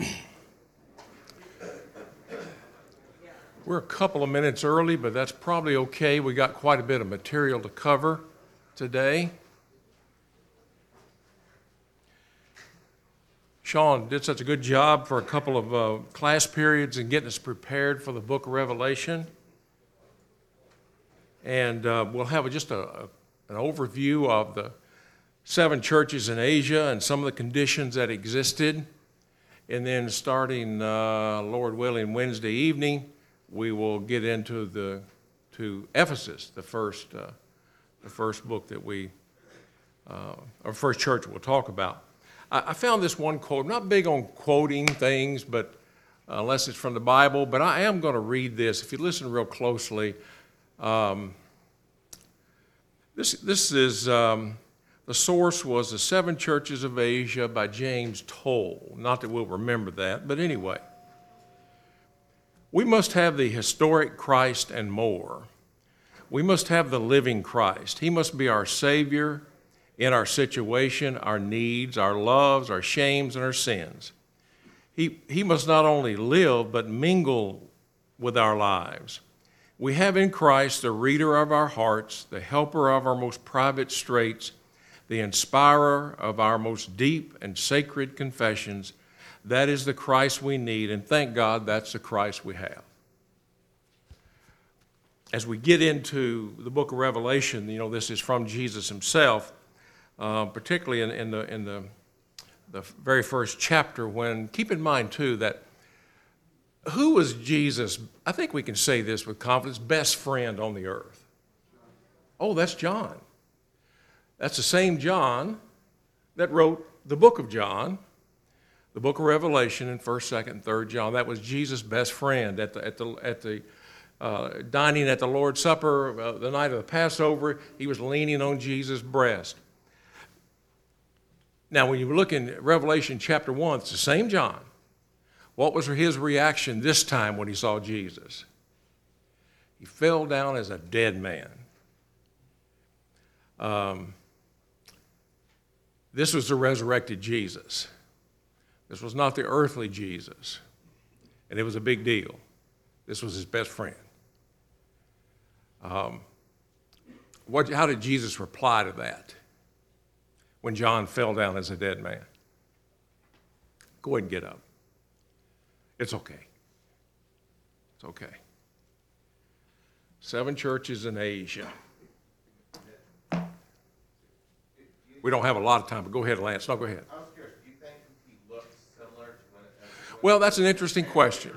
We're a couple of minutes early, but that's probably okay. We got quite a bit of material to cover today. Sean did such a good job for a couple of uh, class periods and getting us prepared for the book of Revelation. And uh, we'll have just a, a, an overview of the seven churches in Asia and some of the conditions that existed. And then starting, uh, Lord willing, Wednesday evening, we will get into the to Ephesus, the first uh, the first book that we uh, our first church we'll talk about. I, I, found this one quote. I'm not big on quoting things, but uh, unless it's from the Bible, but I am going to read this. If you listen real closely, um, this this is. Um, the source was the Seven Churches of Asia by James Toll. Not that we'll remember that, but anyway. We must have the historic Christ and more. We must have the living Christ. He must be our Savior in our situation, our needs, our loves, our shames, and our sins. He, he must not only live, but mingle with our lives. We have in Christ the reader of our hearts, the helper of our most private straits, the inspirer of our most deep and sacred confessions, that is the Christ we need, and thank God that's the Christ we have. As we get into the book of Revelation, you know, this is from Jesus himself, uh, particularly in, in, the, in the, the very first chapter, when, keep in mind too, that who was Jesus, I think we can say this with confidence, best friend on the earth? Oh, that's John. That's the same John that wrote the book of John, the book of Revelation and 1st, 2nd, and 3rd John. That was Jesus' best friend at the, at the, at the uh, dining at the Lord's Supper uh, the night of the Passover. He was leaning on Jesus' breast. Now, when you look in Revelation chapter 1, it's the same John. What was his reaction this time when he saw Jesus? He fell down as a dead man. Um, this was the resurrected Jesus. This was not the earthly Jesus, and it was a big deal. This was his best friend. Um, what, how did Jesus reply to that when John fell down as a dead man? Go ahead and get up. It's okay. It's okay. Seven churches in Asia. We don't have a lot of time, but go ahead, Lance. No, go ahead. I was curious. Do you think he looked similar to when it? Well, that's an interesting question.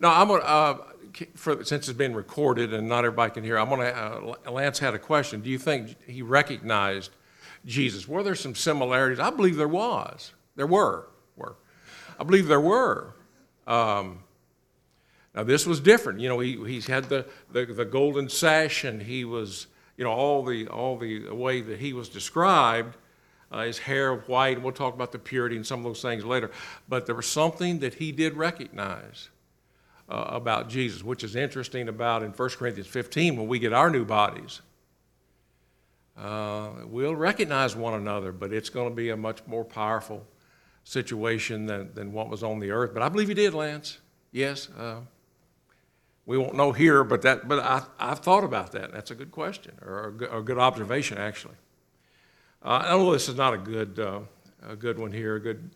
No, I'm going to, uh, for, since it's been recorded and not everybody can hear, I'm going to, uh, Lance had a question. Do you think he recognized Jesus? Were there some similarities? I believe there was. There were. Were. I believe there were. Um, now, this was different. You know, he, he's had the, the, the golden sash and he was, you know, all the, all the way that he was described uh, his hair white, we'll talk about the purity and some of those things later. But there was something that he did recognize uh, about Jesus, which is interesting about in 1 Corinthians 15 when we get our new bodies. Uh, we'll recognize one another, but it's going to be a much more powerful situation than, than what was on the earth. But I believe he did, Lance. Yes. We won't know here, but, that, but I, I've thought about that. That's a good question, or a good, a good observation, actually. Uh, I know this is not a good, uh, a good one here. A good,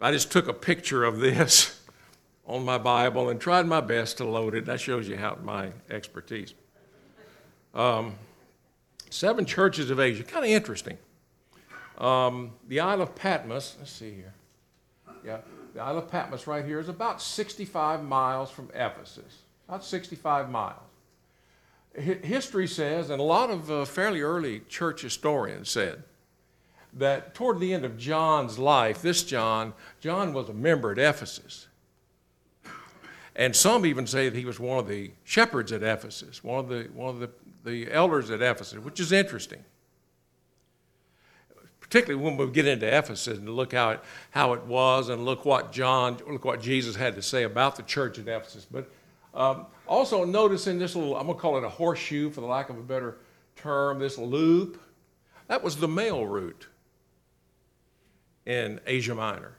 I just took a picture of this on my Bible and tried my best to load it. That shows you how my expertise. Um, seven churches of Asia, kind of interesting. Um, the Isle of Patmos, let's see here. Yeah, the Isle of Patmos right here is about 65 miles from Ephesus. About 65 miles. History says, and a lot of uh, fairly early church historians said, that toward the end of John's life, this John, John was a member at Ephesus. And some even say that he was one of the shepherds at Ephesus, one of the, one of the, the elders at Ephesus, which is interesting. Particularly when we get into Ephesus and look how it, how it was and look what John, look what Jesus had to say about the church at Ephesus. But um, also notice in this little, I'm going to call it a horseshoe for the lack of a better term, this loop, that was the mail route in Asia Minor.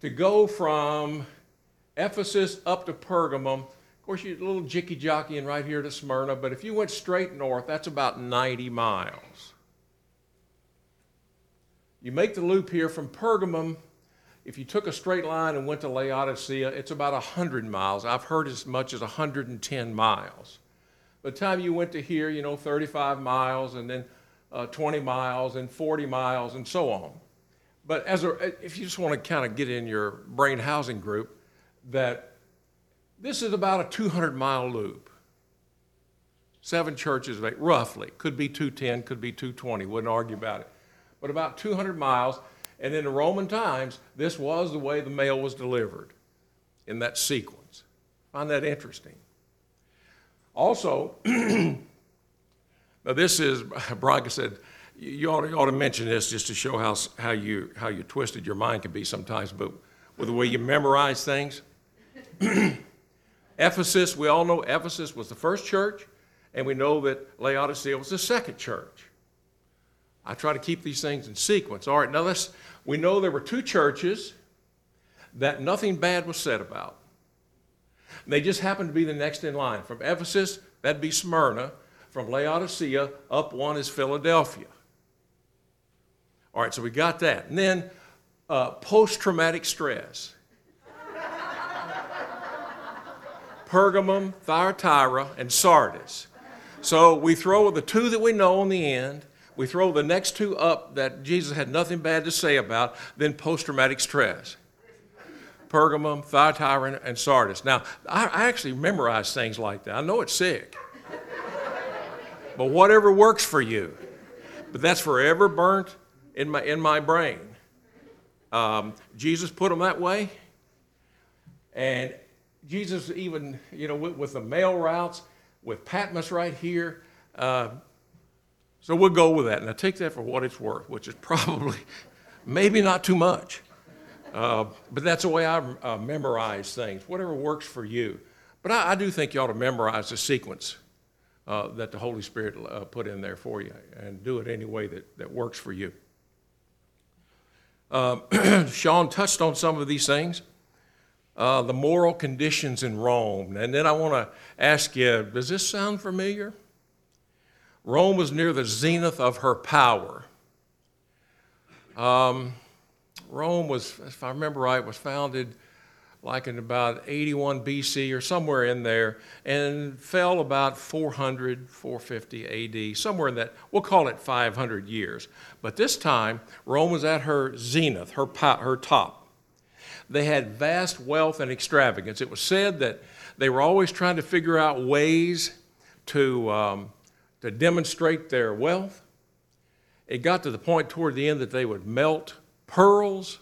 To go from Ephesus up to Pergamum. Of course, you're a little jicky jockeying right here to Smyrna, but if you went straight north, that's about 90 miles. You make the loop here from Pergamum. If you took a straight line and went to Laodicea, it's about 100 miles. I've heard as much as 110 miles. By the time you went to here, you know, 35 miles, and then uh, 20 miles, and 40 miles, and so on. But as a, if you just want to kind of get in your brain housing group, that this is about a 200 mile loop. Seven churches, roughly. Could be 210, could be 220, wouldn't argue about it. But about 200 miles. And in the Roman times, this was the way the mail was delivered in that sequence. Find that interesting. Also, now this is, Braga said, you ought, to, you ought to mention this just to show how, how, you, how you twisted your mind can be sometimes, but with the way you memorize things. Ephesus, we all know Ephesus was the first church, and we know that Laodicea was the second church. I try to keep these things in sequence. All right, now let's, we know there were two churches that nothing bad was said about. They just happened to be the next in line. From Ephesus, that'd be Smyrna. From Laodicea, up one is Philadelphia. All right, so we got that. And then uh, post traumatic stress. Pergamum, Thyatira, and Sardis. So we throw the two that we know in the end, we throw the next two up that Jesus had nothing bad to say about, then post traumatic stress. Pergamum, Thyatira, and Sardis. Now, I, I actually memorize things like that. I know it's sick. but whatever works for you. But that's forever burnt in my, in my brain. Um, Jesus put them that way. And Jesus, even, you know, with, with the mail routes, with Patmos right here. Uh, so we'll go with that. Now take that for what it's worth, which is probably maybe not too much. Uh, but that's the way I uh, memorize things, whatever works for you. But I, I, do think you ought to memorize the sequence uh, that the Holy Spirit uh, put in there for you and do it any way that, that works for you. Uh, Sean touched on some of these things. Uh, the moral conditions in Rome. And then I want to ask you does this sound familiar? Rome was near the zenith of her power. Um, Rome was, if I remember right, was founded like in about 81 BC or somewhere in there, and fell about 400, 450 AD, somewhere in that, we'll call it 500 years. But this time, Rome was at her zenith, her, her top. They had vast wealth and extravagance. It was said that they were always trying to figure out ways to, um, to demonstrate their wealth. It got to the point toward the end that they would melt pearls,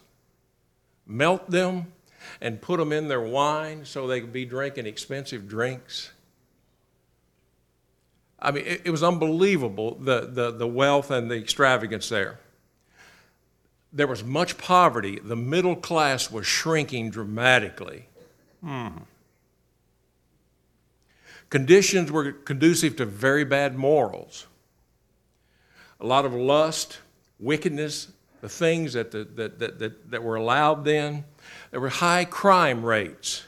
melt them, and put them in their wine so they could be drinking expensive drinks. I mean, it, it, was unbelievable the, the, the wealth and the extravagance there. There was much poverty. The middle class was shrinking dramatically. Hmm. Conditions were conducive to very bad morals. A lot of lust, wickedness, the things that, the, that, that, that, that were allowed then. There were high crime rates.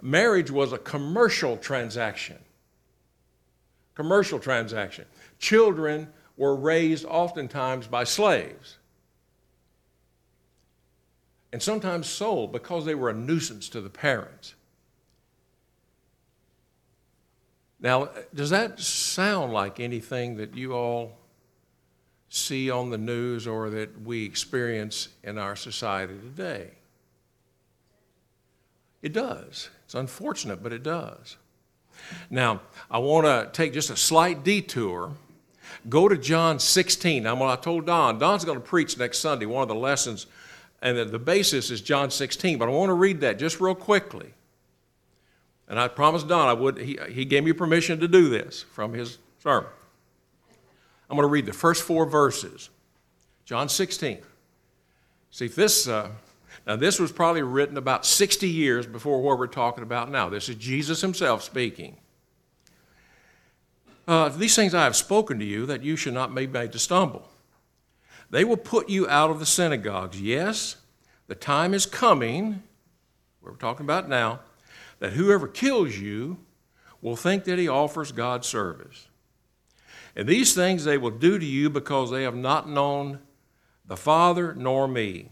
Marriage was a commercial transaction. Commercial transaction. Children were raised oftentimes by slaves and sometimes sold because they were a nuisance to the parents. Now, does that sound like anything that you all see on the news or that we experience in our society today. It does. It's unfortunate, but it does. Now, I want to take just a slight detour. Go to John 16. Now, what I told Don, Don's going to preach next Sunday, one of the lessons, and the basis is John 16, but I want to read that just real quickly. And I promised Don I would, he, he gave me permission to do this from his sermon. I'm going to read the first four verses. John 16. See, this, uh, now this was probably written about 60 years before what we're talking about now. This is Jesus himself speaking. Uh, these things I have spoken to you that you should not be made to stumble. They will put you out of the synagogues. Yes, the time is coming we're talking about now, that whoever kills you will think that he offers God service. And these things they will do to you because they have not known the Father nor me.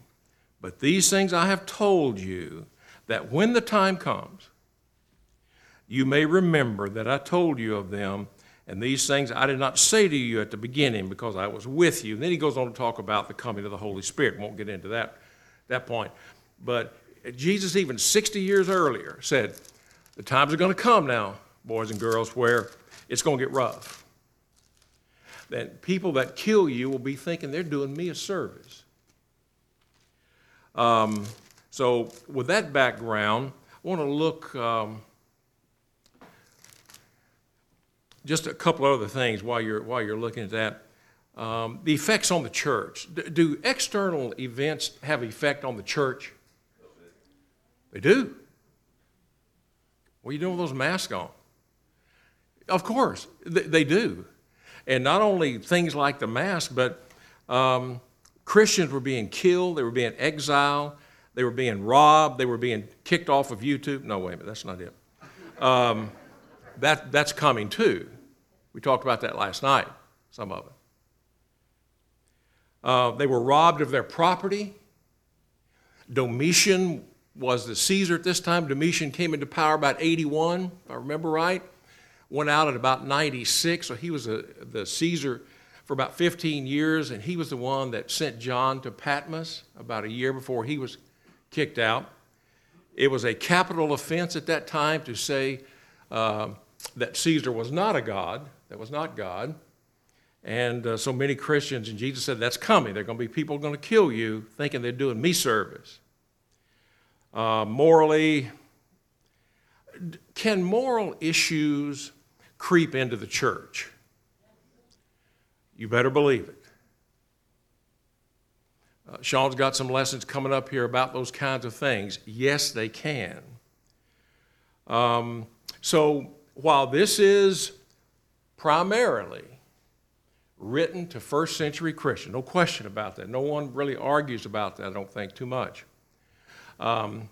But these things I have told you, that when the time comes, you may remember that I told you of them. And these things I did not say to you at the beginning because I was with you. And then he goes on to talk about the coming of the Holy Spirit. Won't get into that, that point. But Jesus, even 60 years earlier, said, The times are going to come now, boys and girls, where it's going to get rough. That people that kill you will be thinking they're doing me a service. Um, so, with that background, I want to look um, just a couple other things while you're, while you're looking at that. Um, the effects on the church. Do, do external events have effect on the church? They do. What are you doing with those masks on? Of course, they, do. And not only things like the mask, but um, Christians were being killed, they were being exiled, they were being robbed, they were being kicked off of YouTube. No, wait a minute, that's not it. Um, that, that's coming too. We talked about that last night, some of it. Uh, they were robbed of their property. Domitian was the Caesar at this time. Domitian came into power about 81, if I remember right. Went out at about 96, so he was a, the Caesar for about 15 years, and he was the one that sent John to Patmos about a year before he was kicked out. It was a capital offense at that time to say uh, that Caesar was not a god, that was not God. And uh, so many Christians, and Jesus said, That's coming. There are going to be people going to kill you thinking they're doing me service. Uh, morally, can moral issues creep into the church? You better believe it. Uh, Sean's got some lessons coming up here about those kinds of things. Yes, they can. Um, so while this is primarily written to first century Christians, no question about that. No one really argues about that, I don't think, too much. Um,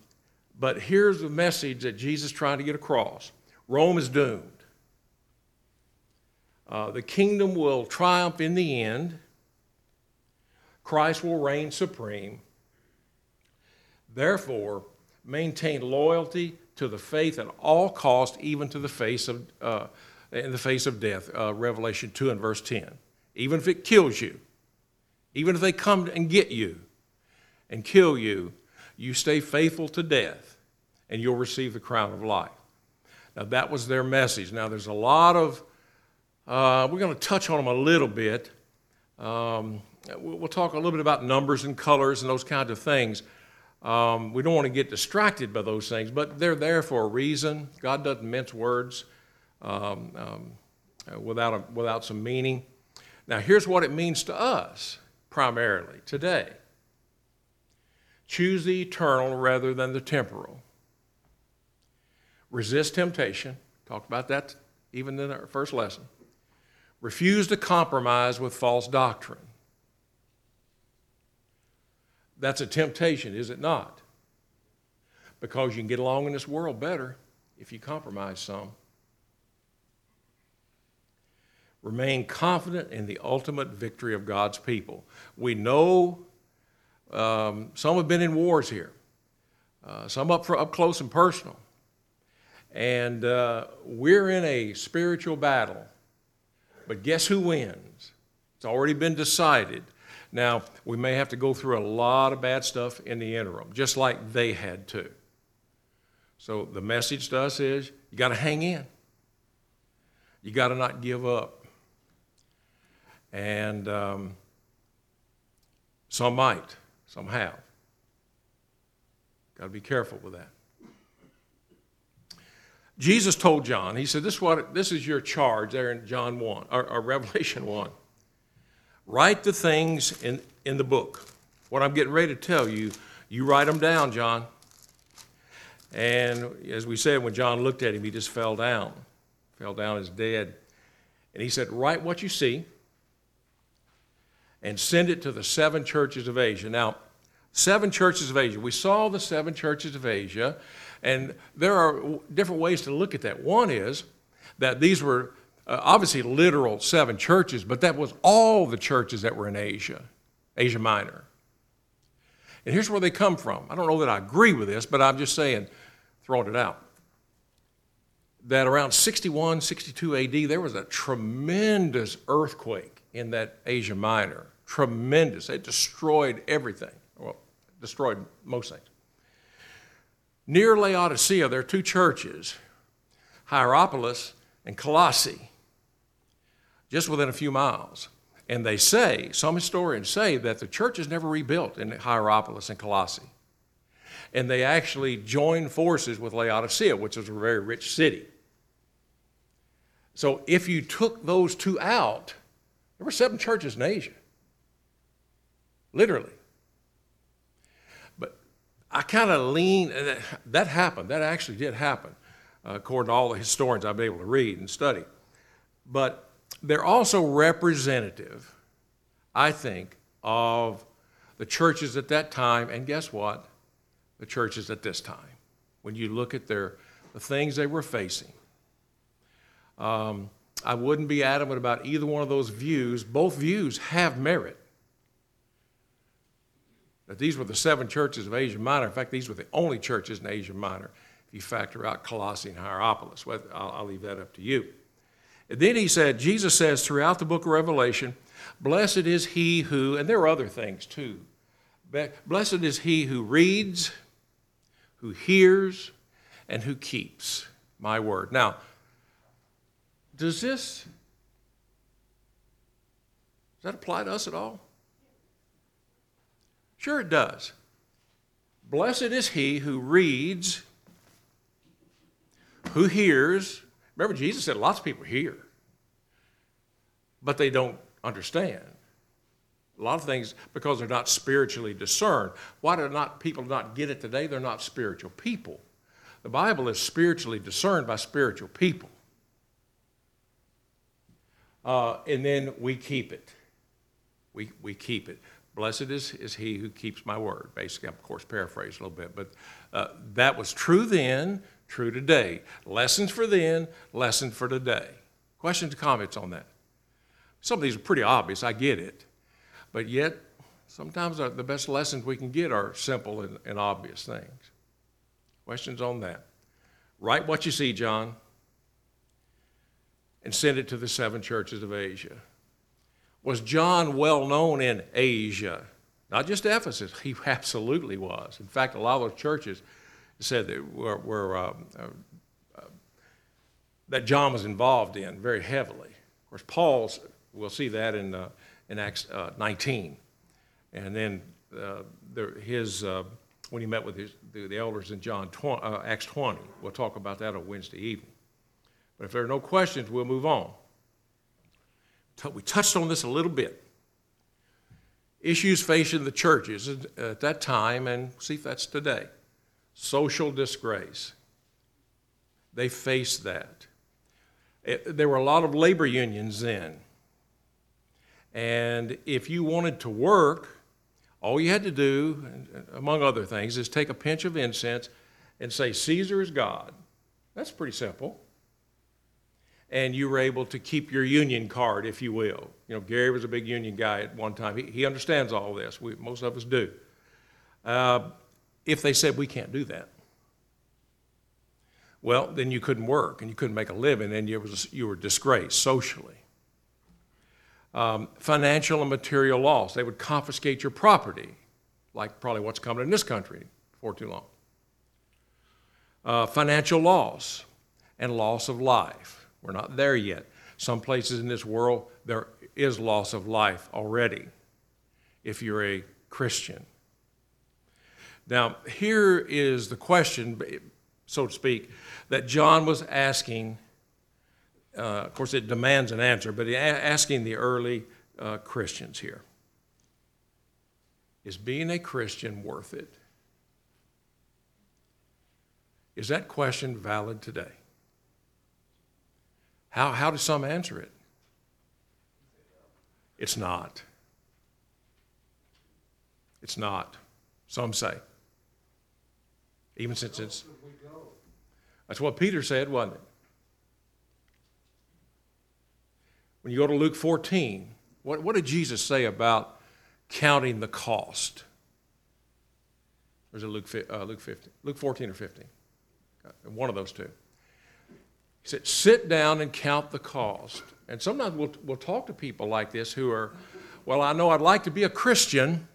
but here's the message that Jesus trying to get across Rome is doomed. Uh, the kingdom will triumph in the end. Christ will reign supreme. Therefore, maintain loyalty to the faith at all cost, even to the face of, uh, in the face of death. Uh, Revelation 2 and verse 10. Even if it kills you, even if they come and get you and kill you, you stay faithful to death and you'll receive the crown of life. Now, that was their message. Now, there's a lot of, uh, we're going to touch on them a little bit. Um, we'll talk a little bit about numbers and colors and those kinds of things. Um, we don't want to get distracted by those things, but they're there for a reason. God doesn't mince words um, um, without, a, without some meaning. Now, here's what it means to us primarily today choose the eternal rather than the temporal. Resist temptation. Talked about that even in our first lesson. Refuse to compromise with false doctrine. That's a temptation, is it not? Because you can get along in this world better if you compromise some. Remain confident in the ultimate victory of God's people. We know um, some have been in wars here, uh, some up, for, up close and personal. And uh, we're in a spiritual battle. But guess who wins? It's already been decided. Now, we may have to go through a lot of bad stuff in the interim, just like they had to. So the message to us is you got to hang in. You got to not give up. And um, some might, some have. Got to be careful with that. Jesus told John, he said, this is, what, this is your charge there in John 1, or, or Revelation 1. Write the things in, in the book. What I'm getting ready to tell you, you write them down, John. And as we said, when John looked at him, he just fell down, fell down as dead. And he said, Write what you see and send it to the seven churches of Asia. Now, seven churches of Asia. We saw the seven churches of Asia, and there are different ways to look at that. One is that these were uh, obviously literal seven churches, but that was all the churches that were in Asia, Asia Minor. And here's where they come from. I don't know that I agree with this, but I'm just saying, throwing it out. That around 61, 62 AD, there was a tremendous earthquake in that Asia Minor. Tremendous. It destroyed everything. Well, destroyed most things. Near Laodicea, there are two churches, Hierapolis and Colossae, just within a few miles. And they say, some historians say, that the church is never rebuilt in Hierapolis and Colossae. And they actually joined forces with Laodicea, which was a very rich city. So if you took those two out, there were seven churches in Asia. Literally. But I kind of lean, that happened. That actually did happen, uh, according to all the historians I've been able to read and study. But they're also representative, I think, of the churches at that time, and guess what? The churches at this time. When you look at their, the things they were facing. Um, I wouldn't be adamant about either one of those views. Both views have merit. These were the seven churches of Asia Minor. In fact, these were the only churches in Asia Minor, if you factor out Colossae and Hierapolis. Well, I'll, I'll leave that up to you. Then he said, Jesus says throughout the book of Revelation, Blessed is he who, and there are other things too. Blessed is he who reads, who hears, and who keeps my word. Now, does this does that apply to us at all? Sure, it does. Blessed is he who reads, who hears, Remember, Jesus said lots of people hear, but they don't understand. A lot of things because they're not spiritually discerned. Why do not people not get it today? They're not spiritual people. The Bible is spiritually discerned by spiritual people. Uh, and then we keep it. We, we keep it. Blessed is, is he who keeps my word. Basically, I'm, of course, paraphrased a little bit, but uh, that was true then, true today. Lessons for then, lessons for today. Questions, comments on that? Some of these are pretty obvious, I get it. But yet, sometimes the best lessons we can get are simple and, and obvious things. Questions on that? Write what you see, John, and send it to the seven churches of Asia. Was John well known in Asia? Not just Ephesus, he absolutely was. In fact, a lot of churches said that were, were uh, uh, uh, that John was involved in very heavily. Of course, Paul's, we'll see that in, uh, in Acts uh, 19. And then uh, there, his, when he met with his, the, the elders in John 20, Acts 20. We'll talk about that on Wednesday evening. But if there are no questions, we'll move on. We touched on this a little bit. Issues facing the churches at that time, and see if that's today social disgrace. They faced that. It, there were a lot of labor unions then. And if you wanted to work, all you had to do, eh, among other things, is take a pinch of incense and say, Caesar is God. That's pretty simple. And you were able to keep your union card, if you will. You know, Gary was a big union guy at one time. He, he understands all this. We, most of us do. Uh, if they said we can't do that. Well, then you couldn't work and you couldn't make a living and you, was, you were disgraced socially. Um, financial and material loss. They would confiscate your property, like probably what's coming in this country before too long. Uh, financial loss and loss of life. We're not there yet. Some places in this world, there is loss of life already if you're a Christian. Now, here is the question, so to speak, that John was asking. Uh, of course, it demands an answer, but asking the early uh, Christians here Is being a Christian worth it? Is that question valid today? How, how do some answer it? It's not. It's not. some say. Even since it's. That's what Peter said, wasn't it? When you go to Luke 14, what, what did Jesus say about counting the cost? Or is it Luke, uh, Luke 15? Luke 14 or 15? One of those two. He said, sit down and count the cost. And sometimes we'll, we'll talk to people like this who are, well, I know I'd like to be a Christian,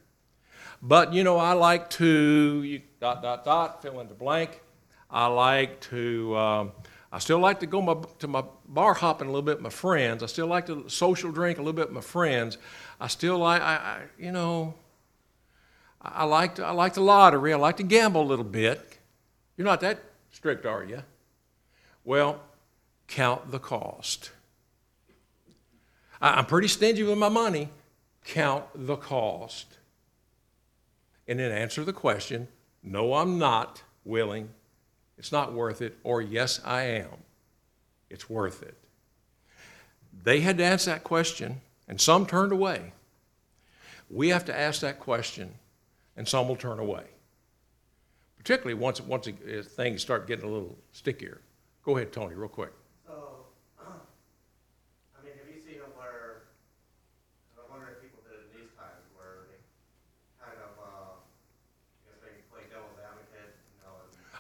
but you know, I like to, you, dot, dot, dot, fill in the blank. I like to, um, I still like to go my, to my bar hopping a little bit with my friends. I still like to social drink a little bit with my friends. I still like, I, I you know, I like, to, I like the lottery. I like to gamble a little bit. You're not that strict, are you? Well, count the cost. I'm pretty stingy with my money. Count the cost. And then answer the question no, I'm not willing. It's not worth it. Or yes, I am. It's worth it. They had to answer that question, and some turned away. We have to ask that question, and some will turn away. Particularly once, once things start getting a little stickier. Go ahead, Tony, real quick.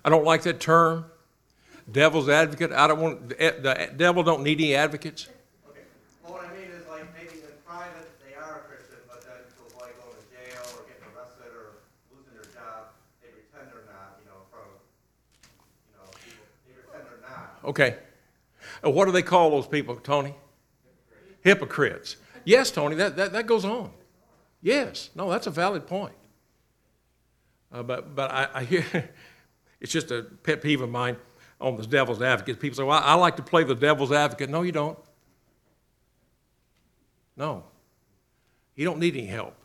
I don't like that term, devil's advocate. I don't want, the devil don't need any advocates. Okay. Well, what I mean is like maybe in private, they are a Christian, but then to avoid going to jail or getting arrested or losing their job, they pretend they're not, you know, from, you know, people, they pretend they're not. Okay. Uh, what do they call those people, Tony? Hypocrites. Yes, Tony, that, that, that goes on. Yes. No, that's a valid point. Uh, but but I, I hear it's just a pet peeve of mine on the devil's advocate. People say, well, I like to play the devil's advocate. No, you don't. No. You don't need any help.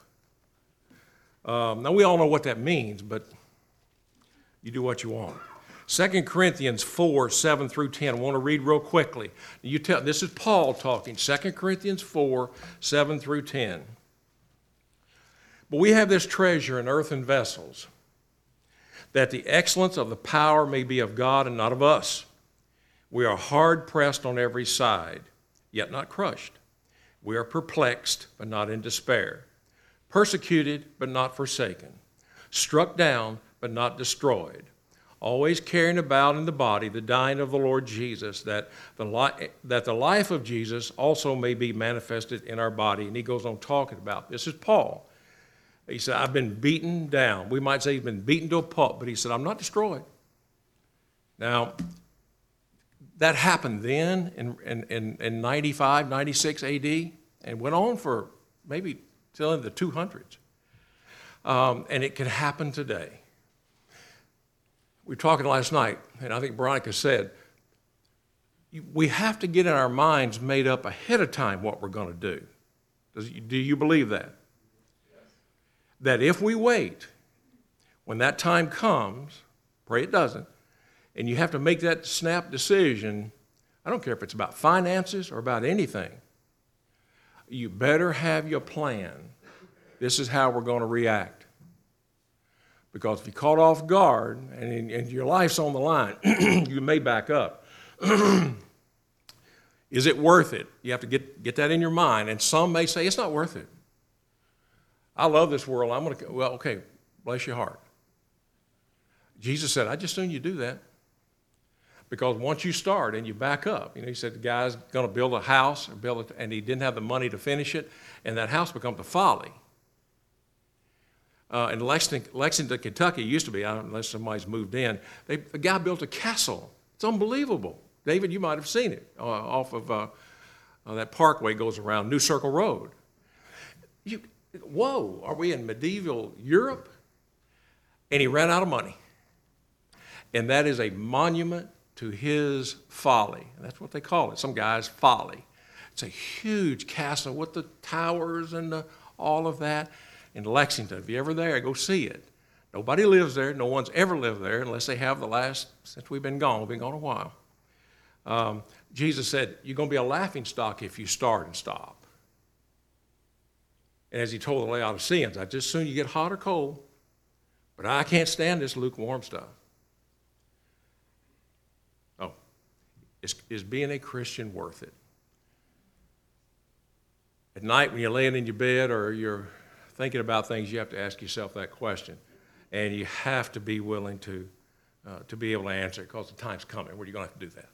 Um, now, we all know what that means, but you do what you want. 2 Corinthians 4, 7 through 10. I want to read real quickly. You tell, this is Paul talking. 2 Corinthians 4, 7 through 10. But we have this treasure in earthen vessels that the excellence of the power may be of God and not of us. We are hard pressed on every side, yet not crushed. We are perplexed, but not in despair, persecuted, but not forsaken, struck down, but not destroyed, always carrying about in the body the dying of the Lord Jesus, that the, li- that the life of Jesus also may be manifested in our body. And he goes on talking about this is Paul. He said, I've been beaten down. We might say he's been beaten to a pulp, but he said, I'm not destroyed. Now, that happened then in, in, in, in 95, 96 AD, and went on for maybe till in the 200s. Um, and it can happen today. We were talking last night, and I think Veronica said, we have to get in our minds made up ahead of time what we're going to do. Does, do you believe that? That if we wait, when that time comes, pray it doesn't, and you have to make that snap decision, I don't care if it's about finances or about anything, you better have your plan. This is how we're going to react. Because if you're caught off guard and, and your life's on the line, you may back up. is it worth it? You have to get, get that in your mind. And some may say it's not worth it. I love this world. I'm going to, well, okay, bless your heart. Jesus said, I just soon you do that. Because once you start and you back up, you know, he said the guy's going to build a house or build it, and he didn't have the money to finish it, and that house becomes a folly. Uh, in Lexington, Lexington, Kentucky, used to be, unless somebody's moved in, they, the guy built a castle. It's unbelievable. David, you might have seen it uh, off of uh, uh that parkway goes around New Circle Road. You, Whoa, are we in medieval Europe? And he ran out of money. And that is a monument to his folly. That's what they call it. Some guy's folly. It's a huge castle with the towers and the, all of that in Lexington. If you're ever there, go see it. Nobody lives there. No one's ever lived there unless they have the last, since we've been gone. We've been gone a while. Um, Jesus said, You're going to be a laughing stock if you start and stop. And as he told the Laodiceans, I just soon you get hot or cold, But I can't stand this lukewarm stuff. Oh, is, is being a Christian worth it? At night when you're laying in your bed or you're thinking about things, you have to ask yourself that question. And you have to be willing to, uh, to be able to answer it because the time's coming where you're going to have to do that.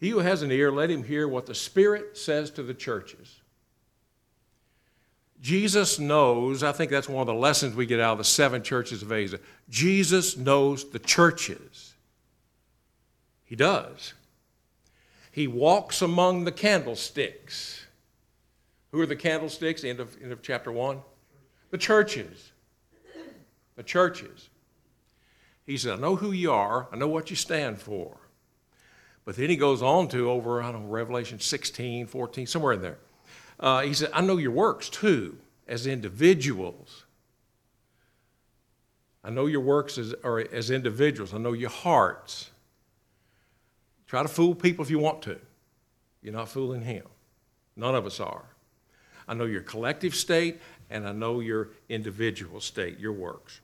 He who has an ear, let him hear what the Spirit says to the churches. Jesus knows, I think that's one of the lessons we get out of the seven churches of Asia. Jesus knows the churches. He does. He walks among the candlesticks. Who are the candlesticks? End of, end of chapter 1. The churches. The churches. He said, I know who you are, I know what you stand for. But then he goes on to over, I don't know, Revelation 16, 14, somewhere in there. Uh, he said, I know your works too, as individuals. I know your works as, or as individuals. I know your hearts. Try to fool people if you want to. You're not fooling him. None of us are. I know your collective state, and I know your individual state, your works.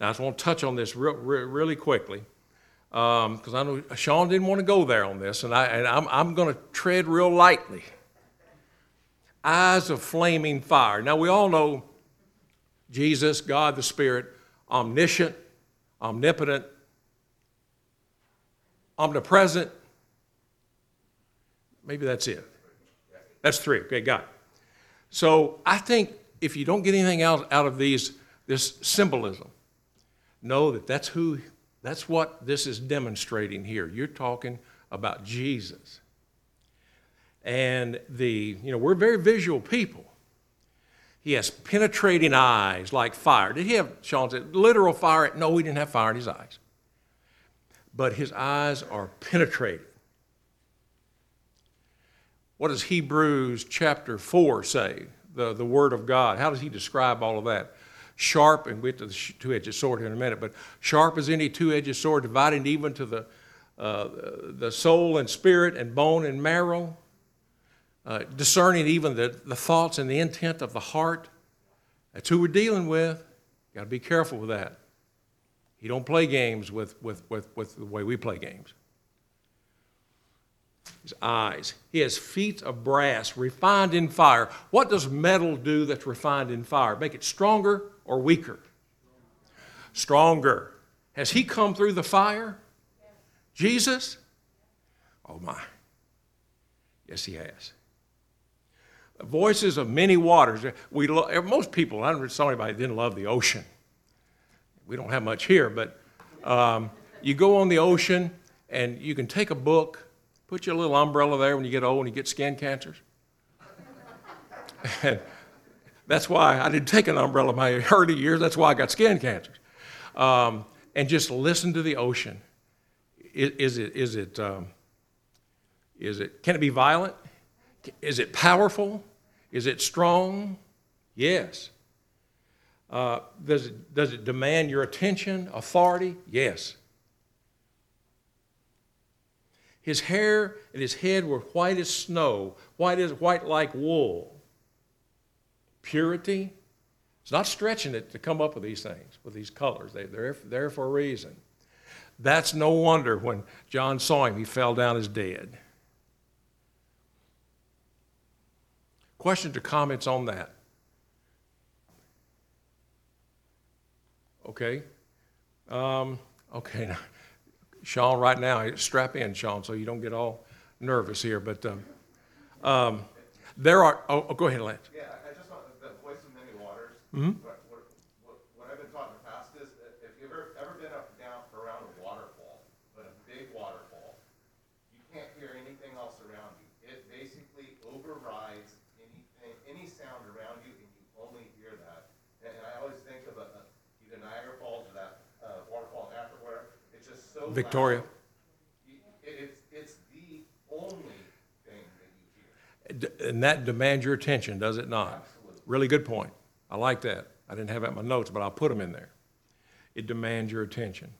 Now, I just want to touch on this real, really quickly because um, I know Sean didn't want to go there on this, and, I, and I'm, I'm going to tread real lightly. Eyes of flaming fire. Now, we all know Jesus, God the Spirit, omniscient, omnipotent, omnipresent. Maybe that's it. That's three. Okay, got it. So I think if you don't get anything out, out of these, this symbolism, know that that's who that's what this is demonstrating here. You're talking about Jesus. And the, you know, we're very visual people. He has penetrating eyes like fire. Did he have, Sean said, literal fire? No, he didn't have fire in his eyes. But his eyes are penetrating. What does Hebrews chapter 4 say? The, the Word of God. How does he describe all of that? Sharp, and we'll get to the two-edged sword here in a minute, but sharp as any two-edged sword, dividing even to the, uh, the soul and spirit and bone and marrow, uh, discerning even the, the thoughts and the intent of the heart. That's who we're dealing with. Got to be careful with that. He don't play games with, with, with, with the way we play games. His eyes. He has feet of brass, refined in fire. What does metal do that's refined in fire? Make it stronger? Or weaker? Stronger. Has he come through the fire? Jesus? Oh my. Yes, he has. The Voices of many waters. We lo- most people, I never saw anybody didn't love the ocean. We don't have much here, but um, you go on the ocean and you can take a book, put your little umbrella there when you get old and you get skin cancers. and that's why I didn't take an umbrella my early years. That's why I got skin cancers. Um, and just listen to the ocean. Is, is it, is it, um, is it, can it be violent? Is it powerful? Is it strong? Yes. Uh, does, it, does it demand your attention, authority? Yes. His hair and his head were white as snow, white as white like wool purity. It's not stretching it to come up with these things, with these colors. They, they're there for a reason. That's no wonder when John saw him, he fell down as dead. Questions or comments on that? Okay. Um, okay. Sean, right now, strap in, Sean, so you don't get all nervous here. But um, um, there are. Oh, oh, go ahead, Lance. Yeah. Mhm. What, what, what, what I've been taught in the past is, if you've ever, ever been up, down, around a waterfall, but a big waterfall, you can't hear anything else around you. It basically overrides anything, any sound around you, and you only hear that. And, and I always think of a, a, either Niagara Falls or that, uh, waterfall in Africa, where it's just so. Victoria. It's, it's the only thing that you hear. And that demands your attention, does it not? Absolutely. Really good point. I like that. I didn't have that in my notes, but I'll put them in there. It demands your attention.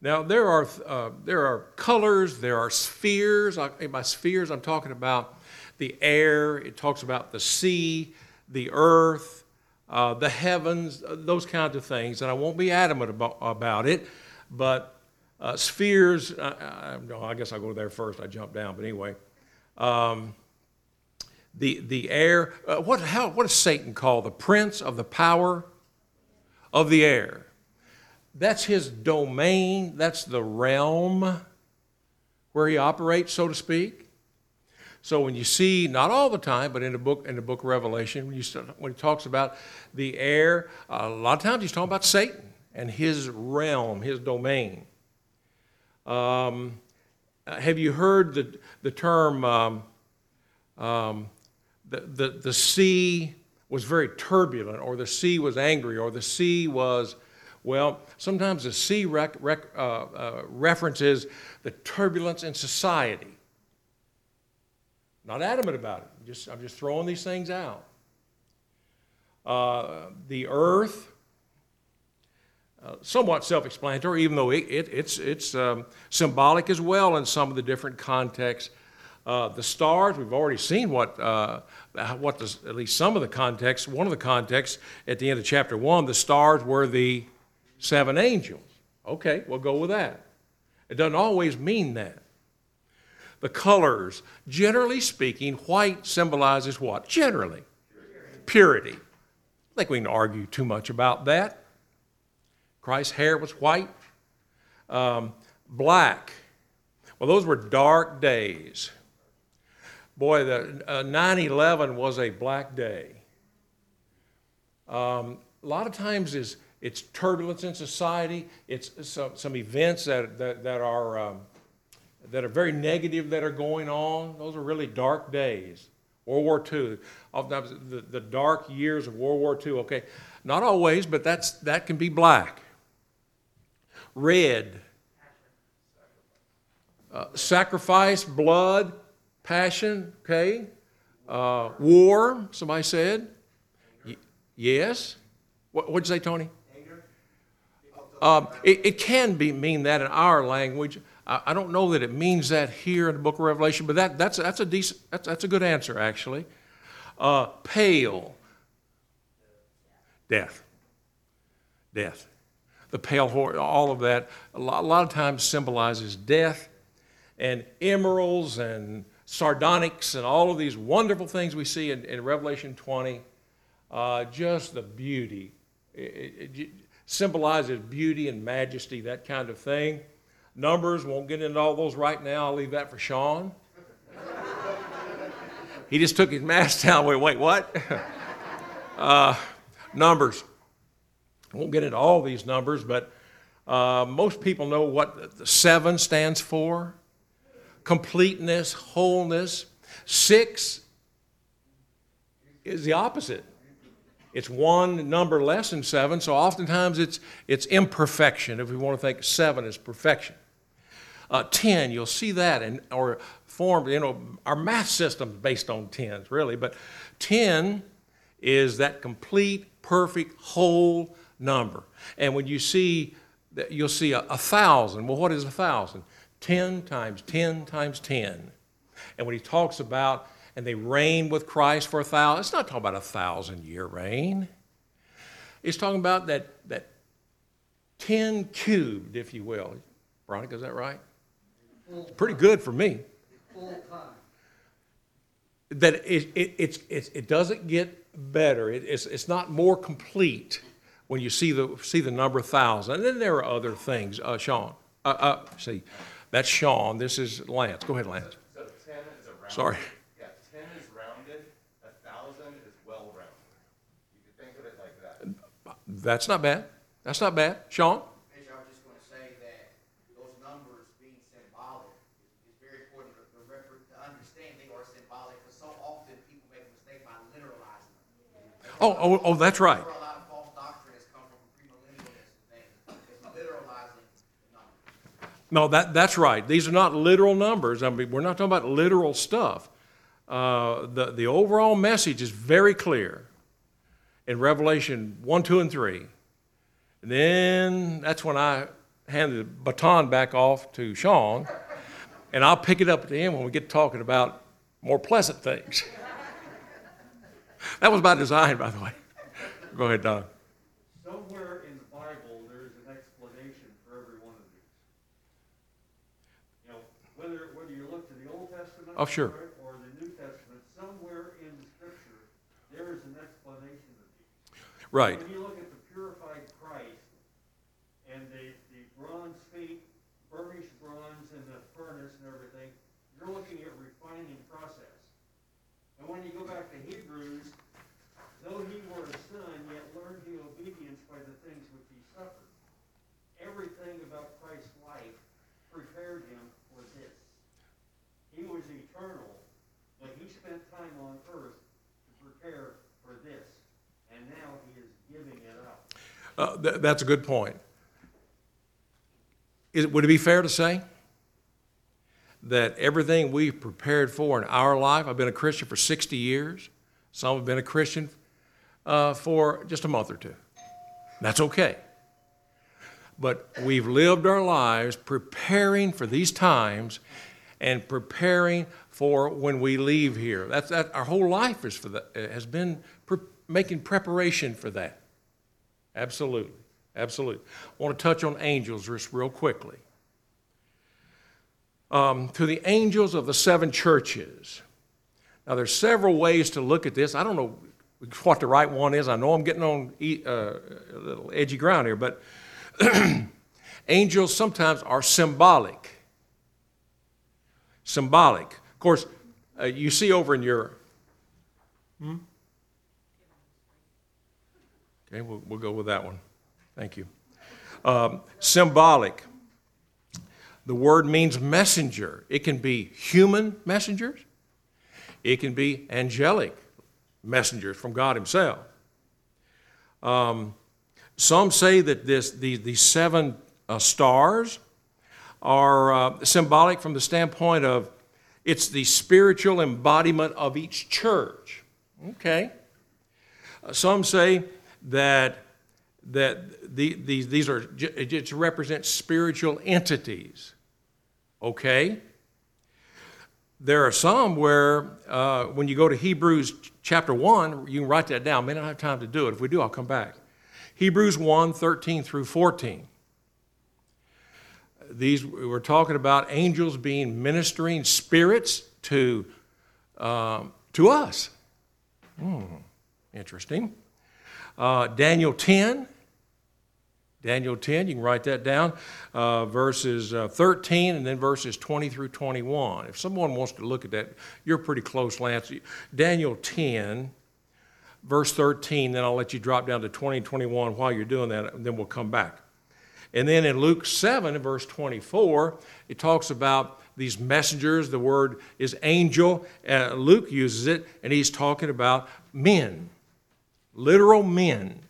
Now, there are, uh, there are colors, there are spheres. I, by spheres, I'm talking about the air, it talks about the sea, the earth, uh, the heavens, uh, those kinds of things. And I won't be adamant about, about it, but uh, spheres, uh, uh, no, I guess I'll go there first. I jumped down, but anyway. Um, the, the air, uh, what, how, what does Satan call the prince of the power of the air? That's his domain, that's the realm where he operates, so to speak. So when you see, not all the time, but in the book in the book of Revelation, when, you when he talks about the air, a lot of times he's talking about Satan and his realm, his domain. Um, have you heard the, the term um, um, the, the, the sea was very turbulent, or the sea was angry, or the sea was, well, sometimes the sea rec, rec, uh, uh, references the turbulence in society. Not adamant about it. I'm just, I'm just throwing these things out. Uh, the earth, uh, somewhat self explanatory, even though it, it, it's, it's um, symbolic as well in some of the different contexts. Uh, the stars, we've already seen what, uh, what at least some of the context, one of the contexts at the end of chapter one, the stars were the seven angels. Okay, we'll go with that. It doesn't always mean that. The colors, generally speaking, white symbolizes what? Generally, purity. I think we can argue too much about that. Christ's hair was white. Um, black, well, those were dark days. Boy, the uh, 9 11 was a black day. Um, a lot of times is it's turbulence in society. It's some, some events that, that, that are, um, that are very negative that are going on. Those are really dark days. World War II, oftentimes the, the dark years of World War II. Okay, not always, but that's, that can be black. Red, uh, sacrifice, blood, passion, okay? Uh, war, somebody said. Y- yes. What, what'd you say, Tony? Um, it, it, can be mean that in our language. I, I, don't know that it means that here in the book of Revelation, but that, that's, that's, a decent, that's, that's a good answer, actually. Uh, pale. Death. Death. The pale horse, all of that, a lot, a lot of times symbolizes death and emeralds and sardonyx and all of these wonderful things we see in, in Revelation 20. Uh, just the beauty. It, it, it, symbolizes beauty and majesty, that kind of thing. Numbers, won't get into all those right now. I'll leave that for Sean. he just took his mask down. Wait, wait, what? uh, numbers. won't get into all these numbers, but uh, most people know what the seven stands for completeness, wholeness. Six is the opposite. It's one number less than seven, so oftentimes it's, it's imperfection, if we want to think seven is perfection. Uh, 10, you'll see that, in, or formed, you know, our math system is based on tens, really, but 10 is that complete, perfect, whole number. And when you see, you'll see a, a thousand. Well, what is a thousand? 10 times 10 times 10. And when he talks about, and they reign with Christ for a thousand, it's not talking about a thousand year reign. It's talking about that, that 10 cubed, if you will. Veronica, is that right? It's pretty good for me. That it, it, it's, it's, it doesn't get better. It, it's, it's not more complete when you see the, see the number thousand. And then there are other things, uh, Sean. Uh, uh, see, that's Sean. This is Lance. Go ahead, Lance. So 10 is a rounded. Sorry. Yeah, 10 is rounded, a 1,000 is well rounded. You can think of it like that. That's not bad. That's not bad. Sean? Bishop, I was just going No, that, that's right. These are not literal numbers. I mean, we're not talking about literal stuff. Uh, the, the overall message is very clear in Revelation 1, 2, and 3. And then that's when I hand the baton back off to Sean, and I'll pick it up at the end when we get talking about more pleasant things. That was by design, by the way. Go ahead, Don. Somewhere in the Bible, there is an explanation for every one of these. You know, whether, whether you look to the Old Testament. Oh, sure. Or the New Testament, somewhere in the scripture, there is an explanation of these. Right. When you look at the purified Christ and the, the bronze feet, burnished bronze in the furnace and everything, you're looking at refining process. And when you go back to Hebrews, though he were a son, yet learned he obedience by the things which he suffered. Everything about Christ's life prepared him for this. He was eternal, but he spent time on earth to prepare for this. And now he is giving it up. Uh, th- that's a good point. Is, would it be fair to say that everything we've prepared for in our life, I've been a Christian for 60 years, some have been a Christian uh, for just a month or two. That's okay. But we've lived our lives preparing for these times and preparing for when we leave here. That's that. Our whole life is for that. Has been pre- making preparation for that. Absolutely. Absolutely. I want to touch on angels just real quickly. Um, to the angels of the seven churches. Now, there's several ways to look at this. I don't know what the right one is. I know I'm getting on uh, a little edgy ground here, but angels sometimes are symbolic. Symbolic. Of course, uh, you see over in your. Hmm? Okay, we'll, we'll go with that one. Thank you. Um, symbolic. The word means messenger. It can be human messengers, it can be angelic messengers from God Himself. Um, some say that this, the, these seven uh, stars are uh, symbolic from the standpoint of it's the spiritual embodiment of each church. Okay. Uh, some say that that the, these, these are it just represent spiritual entities. Okay. There are some where uh, when you go to Hebrews chapter 1, you can write that down. May not have time to do it. If we do, I'll come back. Hebrews 1 13 through 14. These, we're talking about angels being ministering spirits to, um, to us. Hmm, interesting. Uh, Daniel 10. Daniel 10, you can write that down, uh, verses uh, 13 and then verses 20 through 21. If someone wants to look at that, you're pretty close, Lance. Daniel 10, verse 13, then I'll let you drop down to 20 and 21 while you're doing that, and then we'll come back. And then in Luke 7, verse 24, it talks about these messengers. The word is angel. Uh, Luke uses it, and he's talking about men, literal men,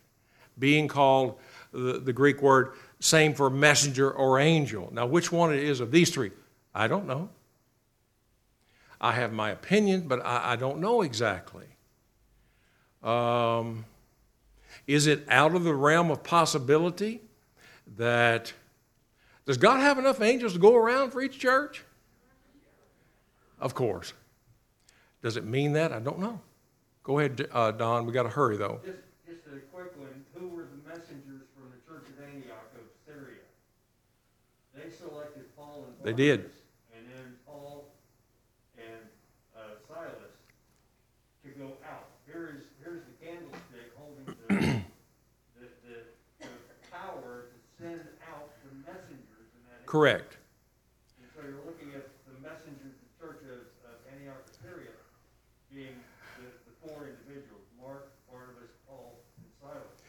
being called the, the Greek word, same for messenger or angel. Now, which one it is of these three, I don't know. I have my opinion, but I, I don't know exactly. Um, is it out of the realm of possibility that does God have enough angels to go around for each church? Of course. Does it mean that? I don't know. Go ahead, uh, Don. We got to hurry though. Just, just a quick one, who were the messengers from the church of Antioch of Syria? They selected Paul and They did. And then Paul and uh, Silas to go out. Here is, here's the candlestick holding the, the, the, the power to send out the messengers. Correct. And so you're looking at the messengers, the church of, of Antioch of Syria, being the, the four individuals, Mark, Barnabas, Paul, and Silas.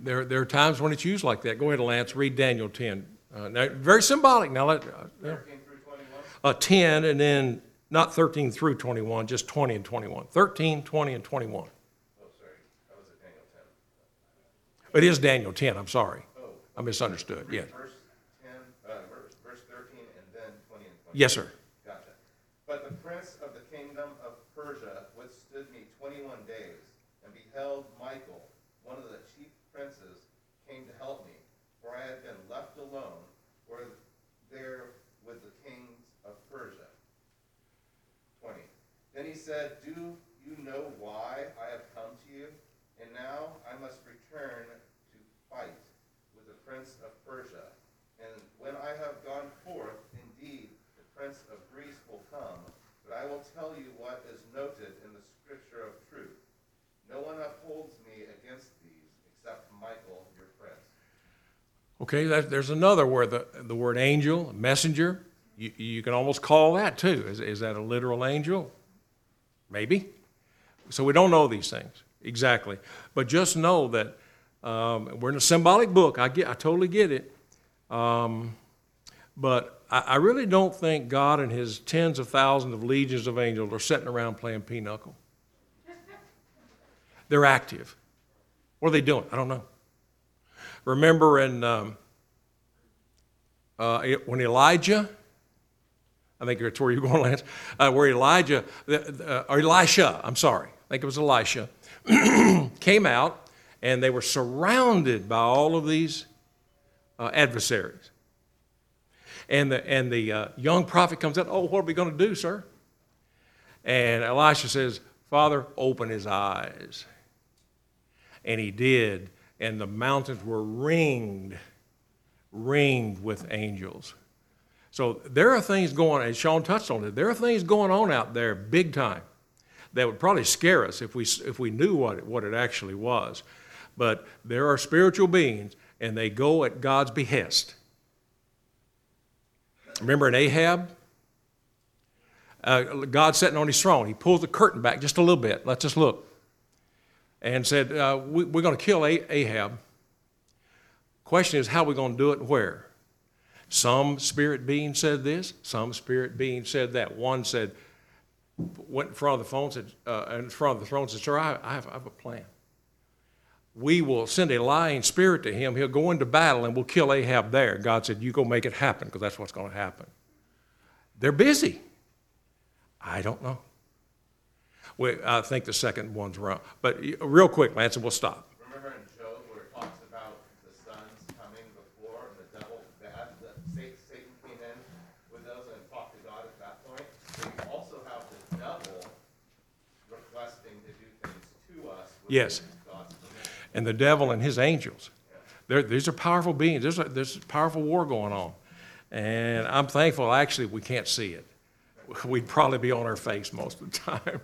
There, there are times when it's used like that. Go ahead, Lance. Read Daniel 10. Uh, now, very symbolic. Now, let, uh, 13 through 21? uh, 10 and then not 13 through 21, just 20 and 21. 13, 20, and 21. Oh, sorry, that was Daniel 10. It is Daniel 10. I'm sorry. Oh. I misunderstood. Yes. Verse 10, uh, verse, verse 13, and then 20 and 21. Yes, sir. Gotcha. But the prince of the kingdom of Persia withstood me 21 days, and beheld Michael, one of the chief princes, came to help me, for I had been left alone, or there with the kings of Persia. 20. Then he said, Do you know why I have come to you? And now I must return to fight with the prince of Persia. And when I have gone forth, indeed, the prince of Greece will come. But I will tell you what is noted in the scripture of truth. No one upholds me against these except Michael, your prince. Okay, that, there's another where the, the word angel, messenger, you, you can almost call that too. Is, is that a literal angel? Maybe. So we don't know these things exactly. But just know that um, we're in a symbolic book. I get, I totally get it. Um, but I, I really don't think God and his tens of thousands of legions of angels are sitting around playing pinochle. They're active. What are they doing? I don't know. Remember in um, uh, when Elijah, I think that's where you're going, Lance, uh, where Elijah, uh, or Elisha, I'm sorry, I think it was Elisha, came out and they were surrounded by all of these uh, adversaries. And the, and the uh, young prophet comes out, Oh, what are we going to do, sir? And Elisha says, Father, open his eyes. And he did, and the mountains were ringed, ringed with angels. So there are things going, on as Sean touched on it, there are things going on out there big time that would probably scare us if we, if we knew what it, what it actually was. But there are spiritual beings, and they go at God's behest. Remember in Ahab? Uh, God sitting on his throne. He pulls the curtain back just a little bit. Let's just look. And said, uh, we, We're going to kill Ahab. Question is, how are we going to do it and where? Some spirit being said this, some spirit being said that. One said, went in front of the phone, said, uh, in front of the throne, said, Sir, I, I, have, I have a plan. We will send a lying spirit to him. He'll go into battle and we'll kill Ahab there. God said, You go make it happen because that's what's going to happen. They're busy. I don't know. We, I think the second one's wrong. But real quick, Lance, and we'll stop. Remember in Job where it talks about the sons coming before and the devil, bad, that Satan, Satan came in with those and talked to God at that point? We also have the devil requesting to do things to us Yes. and the devil and his angels. They're, these are powerful beings. There's a, there's a powerful war going on. And I'm thankful, actually, we can't see it. We'd probably be on our face most of the time.